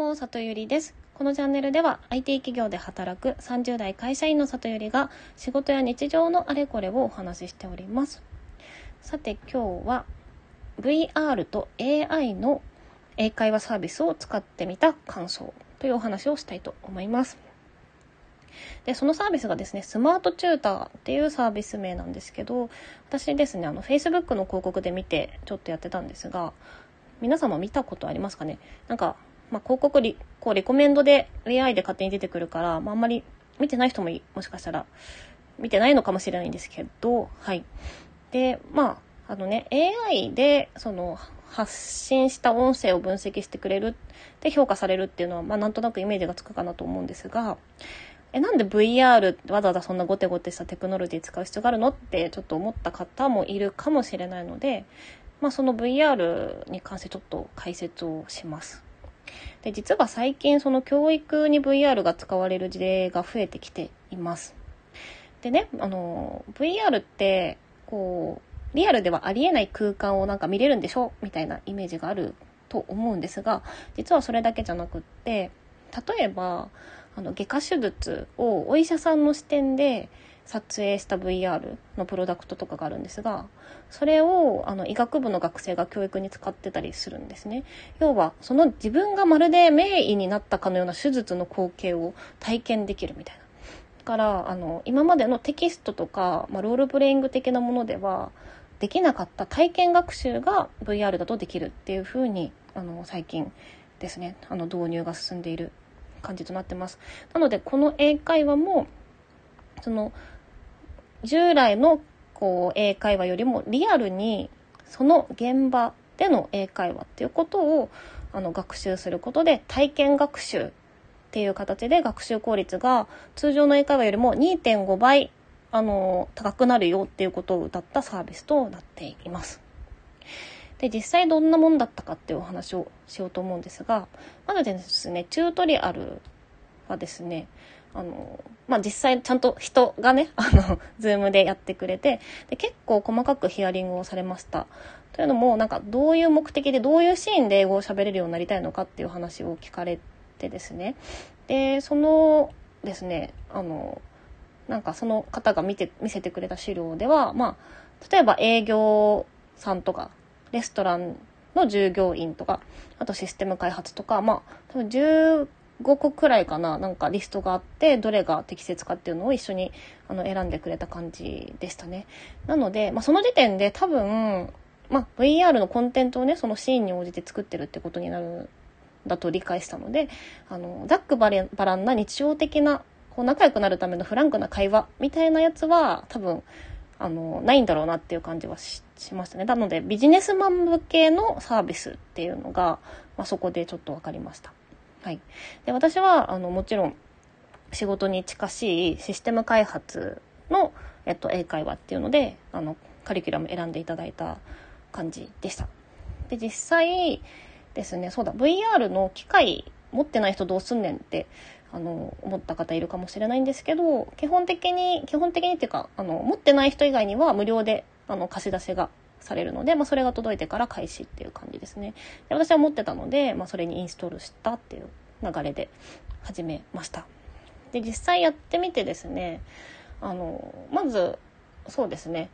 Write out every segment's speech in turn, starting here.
も里ゆりです。このチャンネルでは IT 企業で働く30代会社員の里ゆりが仕事や日常のあれこれをお話ししております。さて今日は VR と AI の英会話サービスを使ってみた感想というお話をしたいと思います。で、そのサービスがですね、スマートチューターっていうサービス名なんですけど、私ですね、あの、Facebook の広告で見てちょっとやってたんですが、皆様見たことありますかね？なんか、まあ、広告リ、こう、レコメンドで AI で勝手に出てくるから、まあ、あんまり見てない人ももしかしたら見てないのかもしれないんですけど、はい。で、まあ、あのね、AI で、その、発信した音声を分析してくれるで評価されるっていうのは、まあ、なんとなくイメージがつくかなと思うんですが、え、なんで VR わざわざそんなゴテゴテしたテクノロジー使う必要があるのってちょっと思った方もいるかもしれないので、まあその VR に関してちょっと解説をします。で、実は最近その教育に VR が使われる事例が増えてきています。でね、あの、VR って、こう、リアルではありえない空間をなんか見れるんでしょみたいなイメージがあると思うんですが、実はそれだけじゃなくって、例えば、あの、外科手術をお医者さんの視点で撮影した VR のプロダクトとかがあるんですが、それをあの医学部の学生が教育に使ってたりするんですね。要は、その自分がまるで名医になったかのような手術の光景を体験できるみたいな。だから、あの、今までのテキストとか、まあ、ロールプレイング的なものでは、できなかった体験学習が VR だとできるっていう風に、あの、最近ですね、あの、導入が進んでいる感じとなってます。なので、この英会話も、その、従来のこう英会話よりもリアルにその現場での英会話っていうことをあの学習することで体験学習っていう形で学習効率が通常の英会話よりも2.5倍あの高くなるよっていうことを謳ったサービスとなっています。で、実際どんなもんだったかっていうお話をしようと思うんですが、まずですね、チュートリアルはですね、あの、まあ、実際ちゃんと人がね、あの、ズームでやってくれて、で、結構細かくヒアリングをされました。というのも、なんかどういう目的でどういうシーンで英語を喋れるようになりたいのかっていう話を聞かれてですね。で、そのですね、あの、なんかその方が見て、見せてくれた資料では、まあ、例えば営業さんとか、レストランの従業員とか、あとシステム開発とか、まあ、多分10 5個くらいかななんかリストがあってどれが適切かっていうのを一緒にあの選んでくれた感じでしたね。なので、まあ、その時点で多分、まあ、VR のコンテンツをねそのシーンに応じて作ってるってことになるんだと理解したのであのざっくばらんな日常的なこう仲良くなるためのフランクな会話みたいなやつは多分あのないんだろうなっていう感じはしましたね。なのでビジネスマン向けのサービスっていうのが、まあ、そこでちょっと分かりました。はい。で、私は、あの、もちろん、仕事に近しいシステム開発の、えっと、英会話っていうので、あの、カリキュラム選んでいただいた感じでした。で、実際ですね、そうだ、VR の機械持ってない人どうすんねんって、あの、思った方いるかもしれないんですけど、基本的に、基本的にっていうか、あの、持ってない人以外には無料で、あの、貸し出しがされるので、まあ、それが届いてから開始っていう感じですね。で私は持ってたので、まあ、それにインストールしたっていう流れで始めました。で、実際やってみてですね、あの、まず、そうですね、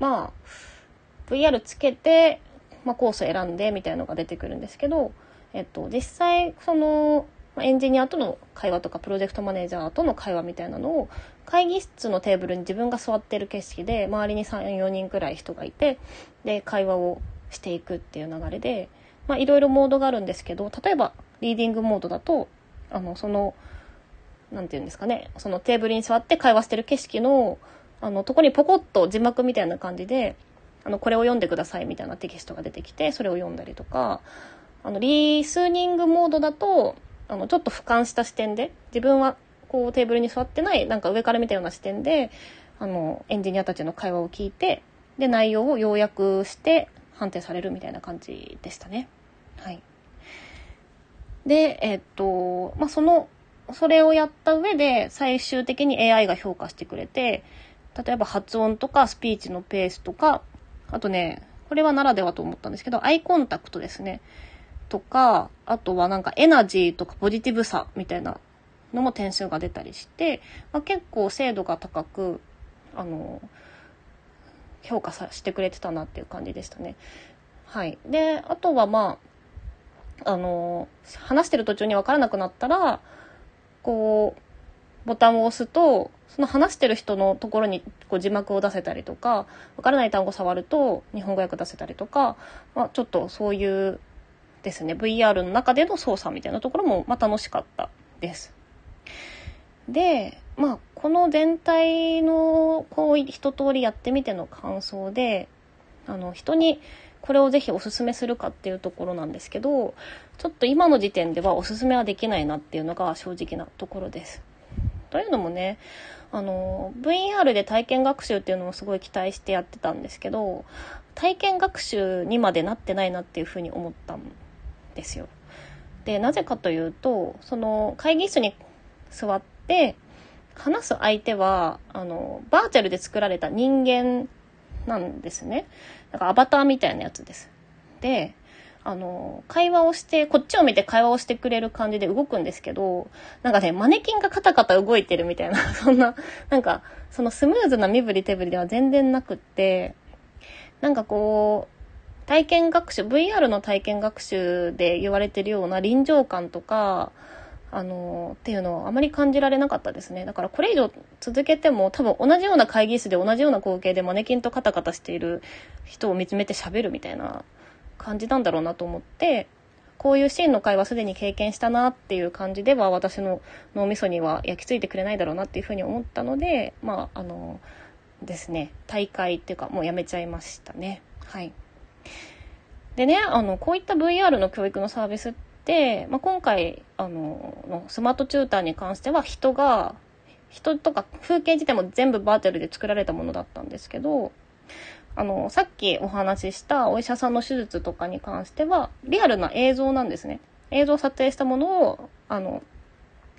まあ、VR つけて、まあ、コース選んでみたいなのが出てくるんですけど、えっと、実際、その、エンジニアとの会話とかプロジェクトマネージャーとの会話みたいなのを会議室のテーブルに自分が座ってる景色で周りに34人くらい人がいてで会話をしていくっていう流れでいろいろモードがあるんですけど例えばリーディングモードだとあのその何て言うんですかねそのテーブルに座って会話してる景色のあのとこにポコッと字幕みたいな感じであのこれを読んでくださいみたいなテキストが出てきてそれを読んだりとかあのリスニングモードだとあの、ちょっと俯瞰した視点で、自分はこうテーブルに座ってない、なんか上から見たような視点で、あの、エンジニアたちの会話を聞いて、で、内容を要約して判定されるみたいな感じでしたね。はい。で、えっと、まあ、その、それをやった上で、最終的に AI が評価してくれて、例えば発音とかスピーチのペースとか、あとね、これはならではと思ったんですけど、アイコンタクトですね。とか、あとはなんかエナジーとかポジティブさみたいなのも点数が出たりして、まあ、結構精度が高く、あの、評価さしてくれてたなっていう感じでしたね。はい。で、あとはまあ、あの、話してる途中に分からなくなったら、こう、ボタンを押すと、その話してる人のところにこう字幕を出せたりとか、わからない単語触ると日本語訳出せたりとか、まあ、ちょっとそういうですね、VR の中での操作みたいなところもまあ楽しかったです。で、まあ、この全体のこう一通りやってみての感想で、あの、人にこれをぜひおすすめするかっていうところなんですけど、ちょっと今の時点ではおすすめはできないなっていうのが正直なところです。というのもね、あの、VR で体験学習っていうのもすごい期待してやってたんですけど、体験学習にまでなってないなっていうふうに思ったんですよ。で、なぜかというと、その会議室に座って、話す相手は、あの、バーチャルで作られた人間なんですね。なんかアバターみたいなやつです。で、あの、会話をして、こっちを見て会話をしてくれる感じで動くんですけど、なんかね、マネキンがカタカタ動いてるみたいな、そんな、なんか、そのスムーズな身振り手振りでは全然なくって、なんかこう、体験学習、VR の体験学習で言われてるような臨場感とか、あの、っていうのはあまり感じられなかったですね。だからこれ以上続けても多分同じような会議室で同じような光景でマネキンとカタカタしている人を見つめて喋るみたいな感じなんだろうなと思って、こういうシーンの会話すでに経験したなっていう感じでは私の脳みそには焼き付いてくれないだろうなっていうふうに思ったので、まあ、あの、ですね、大会っていうかもうやめちゃいましたね。はい。でね、あの、こういった VR の教育のサービスって、まあ、今回、あの、のスマートチューターに関しては人が、人とか風景自体も全部バーチャルで作られたものだったんですけど、あの、さっきお話ししたお医者さんの手術とかに関しては、リアルな映像なんですね。映像を撮影したものを、あの、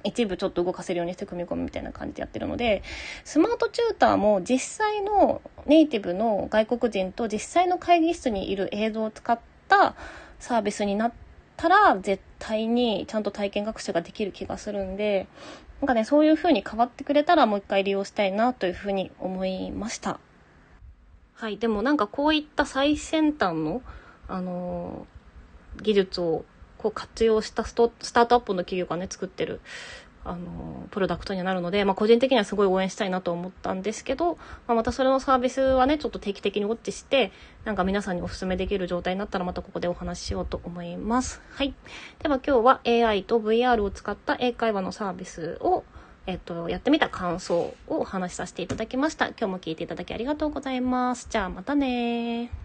一部ちょっと動かせるようにして組み込むみたいな感じでやってるので、スマートチューターも実際のネイティブの外国人と実際の会議室にいる映像を使ったサービスになったら、絶対にちゃんと体験学習ができる気がするんで、なんかね、そういう風に変わってくれたらもう一回利用したいなというふうに思いました。はい。でもなんかこういった最先端の、あのー、技術をこう活用したストスタートアップの企業がね、作ってる、あの、プロダクトになるので、まあ個人的にはすごい応援したいなと思ったんですけど、まあまたそれのサービスはね、ちょっと定期的にウォッチして、なんか皆さんにお勧めできる状態になったらまたここでお話ししようと思います。はい。では今日は AI と VR を使った英会話のサービスをえっと、やってみた感想をお話しさせていただきました。今日も聞いていただきありがとうございます。じゃあまたね